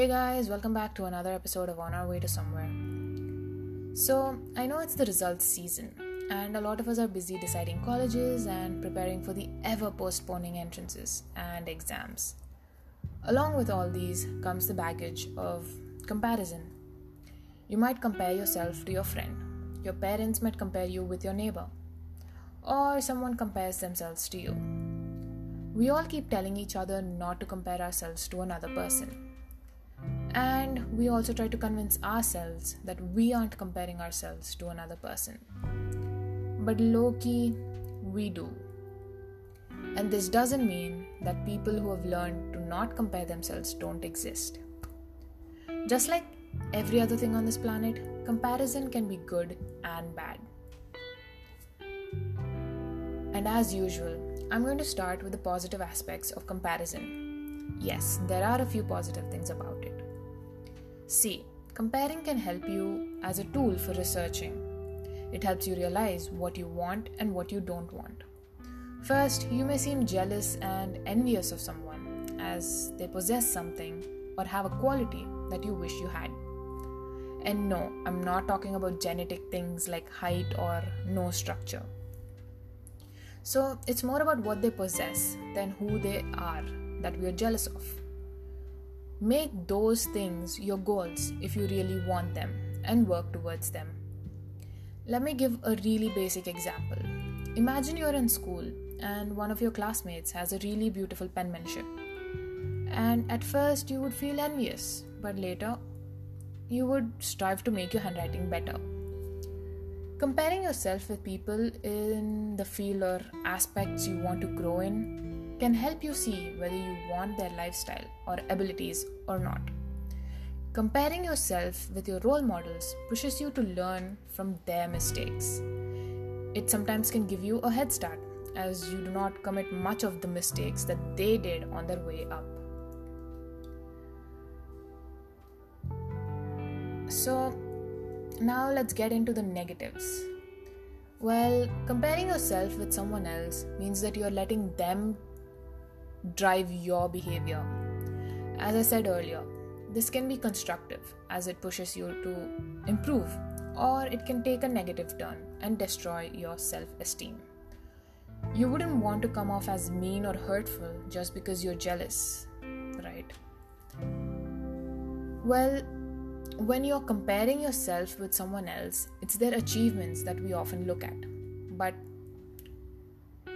Hey guys, welcome back to another episode of On Our Way to Somewhere. So, I know it's the results season, and a lot of us are busy deciding colleges and preparing for the ever postponing entrances and exams. Along with all these comes the baggage of comparison. You might compare yourself to your friend, your parents might compare you with your neighbor, or someone compares themselves to you. We all keep telling each other not to compare ourselves to another person and we also try to convince ourselves that we aren't comparing ourselves to another person. But low key, we do. And this doesn't mean that people who have learned to not compare themselves don't exist. Just like every other thing on this planet, comparison can be good and bad. And as usual, I'm going to start with the positive aspects of comparison. Yes, there are a few positive things about it. See, comparing can help you as a tool for researching. It helps you realize what you want and what you don't want. First, you may seem jealous and envious of someone as they possess something or have a quality that you wish you had. And no, I'm not talking about genetic things like height or nose structure. So, it's more about what they possess than who they are that we are jealous of. Make those things your goals if you really want them and work towards them. Let me give a really basic example. Imagine you're in school and one of your classmates has a really beautiful penmanship. And at first you would feel envious, but later you would strive to make your handwriting better. Comparing yourself with people in the field or aspects you want to grow in can help you see whether you want their lifestyle or abilities or not. Comparing yourself with your role models pushes you to learn from their mistakes. It sometimes can give you a head start as you do not commit much of the mistakes that they did on their way up. So, now let's get into the negatives. Well, comparing yourself with someone else means that you're letting them drive your behavior. As I said earlier, this can be constructive as it pushes you to improve, or it can take a negative turn and destroy your self esteem. You wouldn't want to come off as mean or hurtful just because you're jealous, right? Well, when you're comparing yourself with someone else, it's their achievements that we often look at. But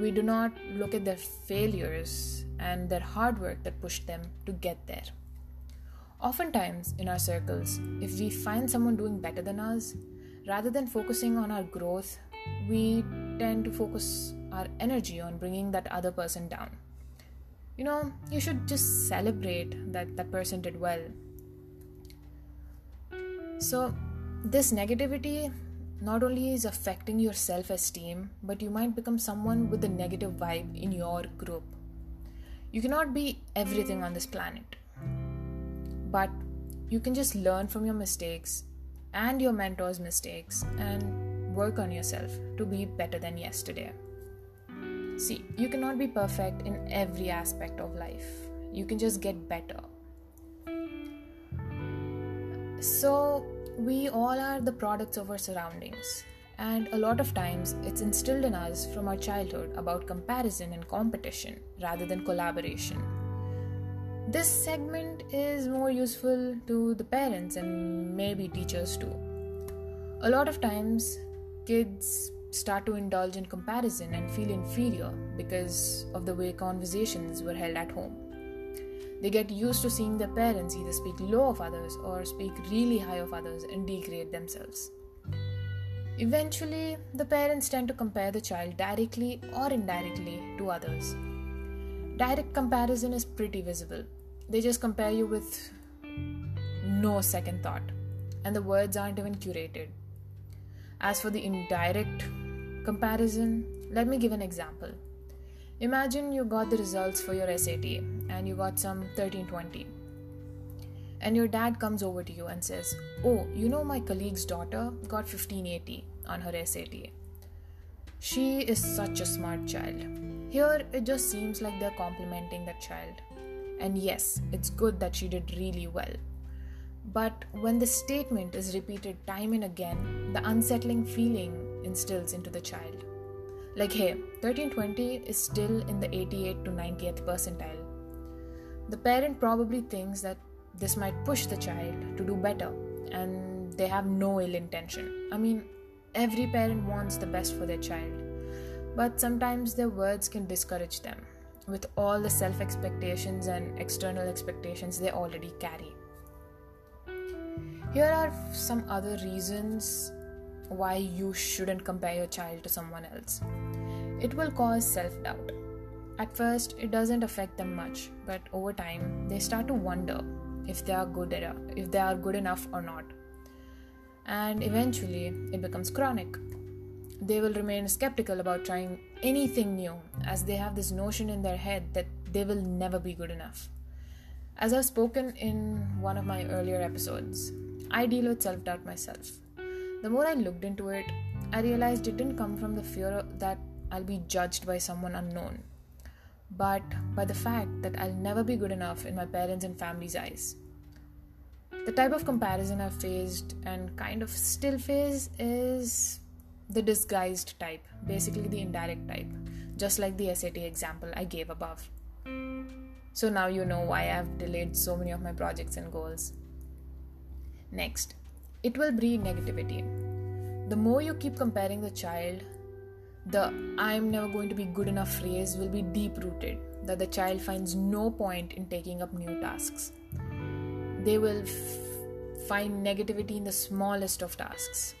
we do not look at their failures and their hard work that pushed them to get there. Oftentimes, in our circles, if we find someone doing better than us, rather than focusing on our growth, we tend to focus our energy on bringing that other person down. You know, you should just celebrate that that person did well. So, this negativity not only is affecting your self esteem, but you might become someone with a negative vibe in your group. You cannot be everything on this planet, but you can just learn from your mistakes and your mentor's mistakes and work on yourself to be better than yesterday. See, you cannot be perfect in every aspect of life, you can just get better. So, we all are the products of our surroundings, and a lot of times it's instilled in us from our childhood about comparison and competition rather than collaboration. This segment is more useful to the parents and maybe teachers too. A lot of times, kids start to indulge in comparison and feel inferior because of the way conversations were held at home. They get used to seeing their parents either speak low of others or speak really high of others and degrade themselves. Eventually, the parents tend to compare the child directly or indirectly to others. Direct comparison is pretty visible. They just compare you with no second thought, and the words aren't even curated. As for the indirect comparison, let me give an example. Imagine you got the results for your SAT and you got some 1320. And your dad comes over to you and says, Oh, you know, my colleague's daughter got 1580 on her SAT. She is such a smart child. Here, it just seems like they're complimenting that child. And yes, it's good that she did really well. But when the statement is repeated time and again, the unsettling feeling instills into the child. Like, hey, 1320 is still in the 88 to 90th percentile. The parent probably thinks that this might push the child to do better, and they have no ill intention. I mean, every parent wants the best for their child, but sometimes their words can discourage them with all the self expectations and external expectations they already carry. Here are some other reasons why you shouldn't compare your child to someone else. It will cause self doubt. At first, it doesn't affect them much, but over time, they start to wonder if they are good enough, if they are good enough or not. And eventually, it becomes chronic. They will remain skeptical about trying anything new as they have this notion in their head that they will never be good enough. As I've spoken in one of my earlier episodes, I deal with self doubt myself. The more I looked into it, I realized it didn't come from the fear that I'll be judged by someone unknown, but by the fact that I'll never be good enough in my parents' and family's eyes. The type of comparison I've faced and kind of still face is the disguised type, basically the indirect type, just like the SAT example I gave above. So now you know why I've delayed so many of my projects and goals. Next, it will breed negativity. The more you keep comparing the child, the I'm never going to be good enough phrase will be deep rooted, that the child finds no point in taking up new tasks. They will f- find negativity in the smallest of tasks.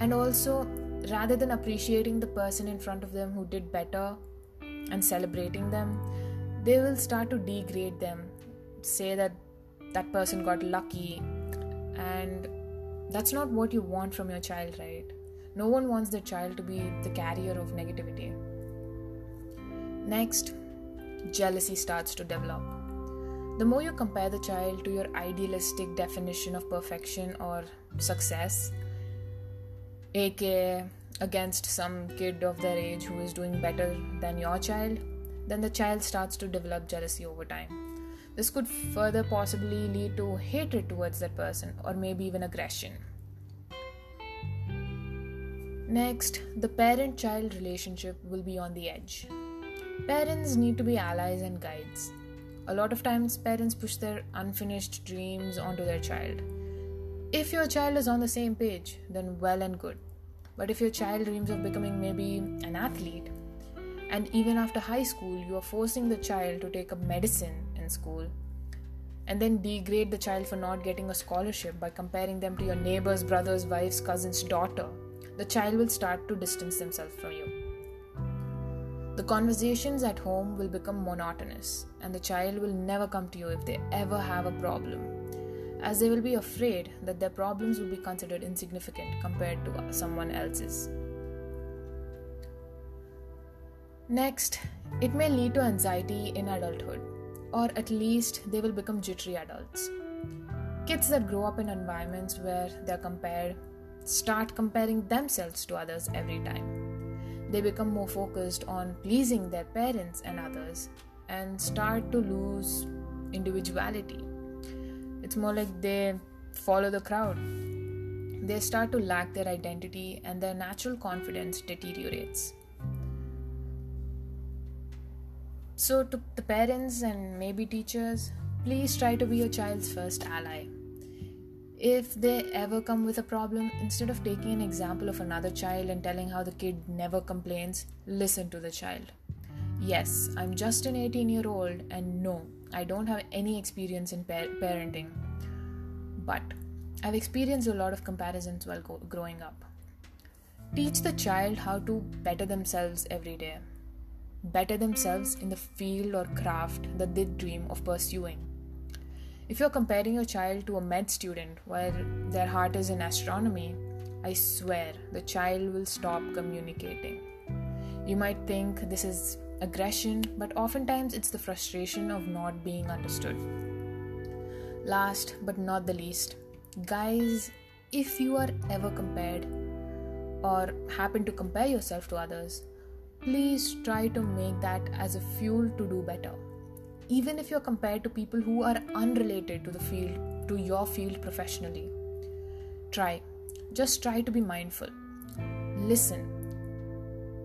And also, rather than appreciating the person in front of them who did better and celebrating them, they will start to degrade them, say that that person got lucky and that's not what you want from your child, right? No one wants their child to be the carrier of negativity. Next, jealousy starts to develop. The more you compare the child to your idealistic definition of perfection or success, aka against some kid of their age who is doing better than your child, then the child starts to develop jealousy over time. This could further possibly lead to hatred towards that person or maybe even aggression. Next, the parent child relationship will be on the edge. Parents need to be allies and guides. A lot of times, parents push their unfinished dreams onto their child. If your child is on the same page, then well and good. But if your child dreams of becoming maybe an athlete, and even after high school, you are forcing the child to take up medicine in school and then degrade the child for not getting a scholarship by comparing them to your neighbor's brother's wife's cousin's daughter, the child will start to distance themselves from you. The conversations at home will become monotonous, and the child will never come to you if they ever have a problem, as they will be afraid that their problems will be considered insignificant compared to someone else's. Next, it may lead to anxiety in adulthood or at least they will become jittery adults. Kids that grow up in environments where they're compared start comparing themselves to others every time. They become more focused on pleasing their parents and others and start to lose individuality. It's more like they follow the crowd. They start to lack their identity and their natural confidence deteriorates. So, to the parents and maybe teachers, please try to be your child's first ally. If they ever come with a problem, instead of taking an example of another child and telling how the kid never complains, listen to the child. Yes, I'm just an 18 year old, and no, I don't have any experience in par- parenting. But I've experienced a lot of comparisons while go- growing up. Teach the child how to better themselves every day better themselves in the field or craft that they dream of pursuing. If you're comparing your child to a med student while their heart is in astronomy, I swear the child will stop communicating. You might think this is aggression, but oftentimes it's the frustration of not being understood. Last but not the least, guys, if you are ever compared or happen to compare yourself to others, please try to make that as a fuel to do better. Even if you're compared to people who are unrelated to the field, to your field professionally. Try. Just try to be mindful. Listen.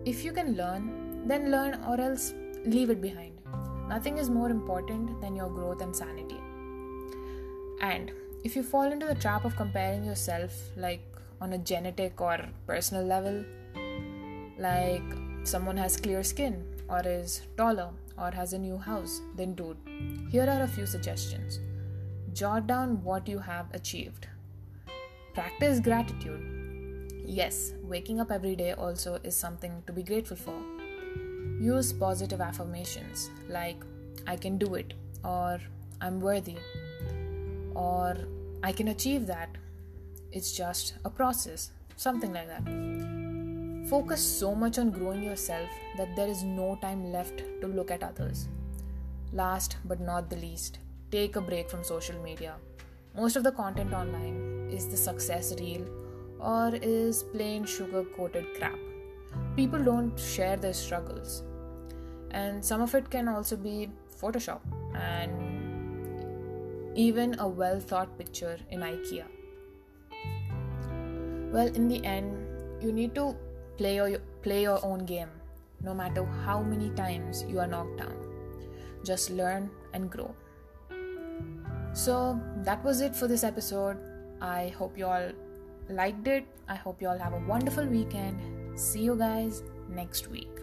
If you can learn, then learn or else leave it behind. Nothing is more important than your growth and sanity. And if you fall into the trap of comparing yourself, like on a genetic or personal level, like someone has clear skin or is taller or has a new house, then dude, here are a few suggestions. Jot down what you have achieved. Practice gratitude. Yes, waking up every day also is something to be grateful for. Use positive affirmations like I can do it or I'm worthy or I can achieve that. It's just a process, something like that. Focus so much on growing yourself that there is no time left to look at others. Last but not the least, take a break from social media. Most of the content online is the success reel or is plain sugar coated crap. People don't share their struggles. And some of it can also be Photoshop and even a well thought picture in IKEA. Well, in the end, you need to play your, play your own game, no matter how many times you are knocked down. Just learn and grow. So, that was it for this episode. I hope you all liked it. I hope you all have a wonderful weekend. See you guys next week.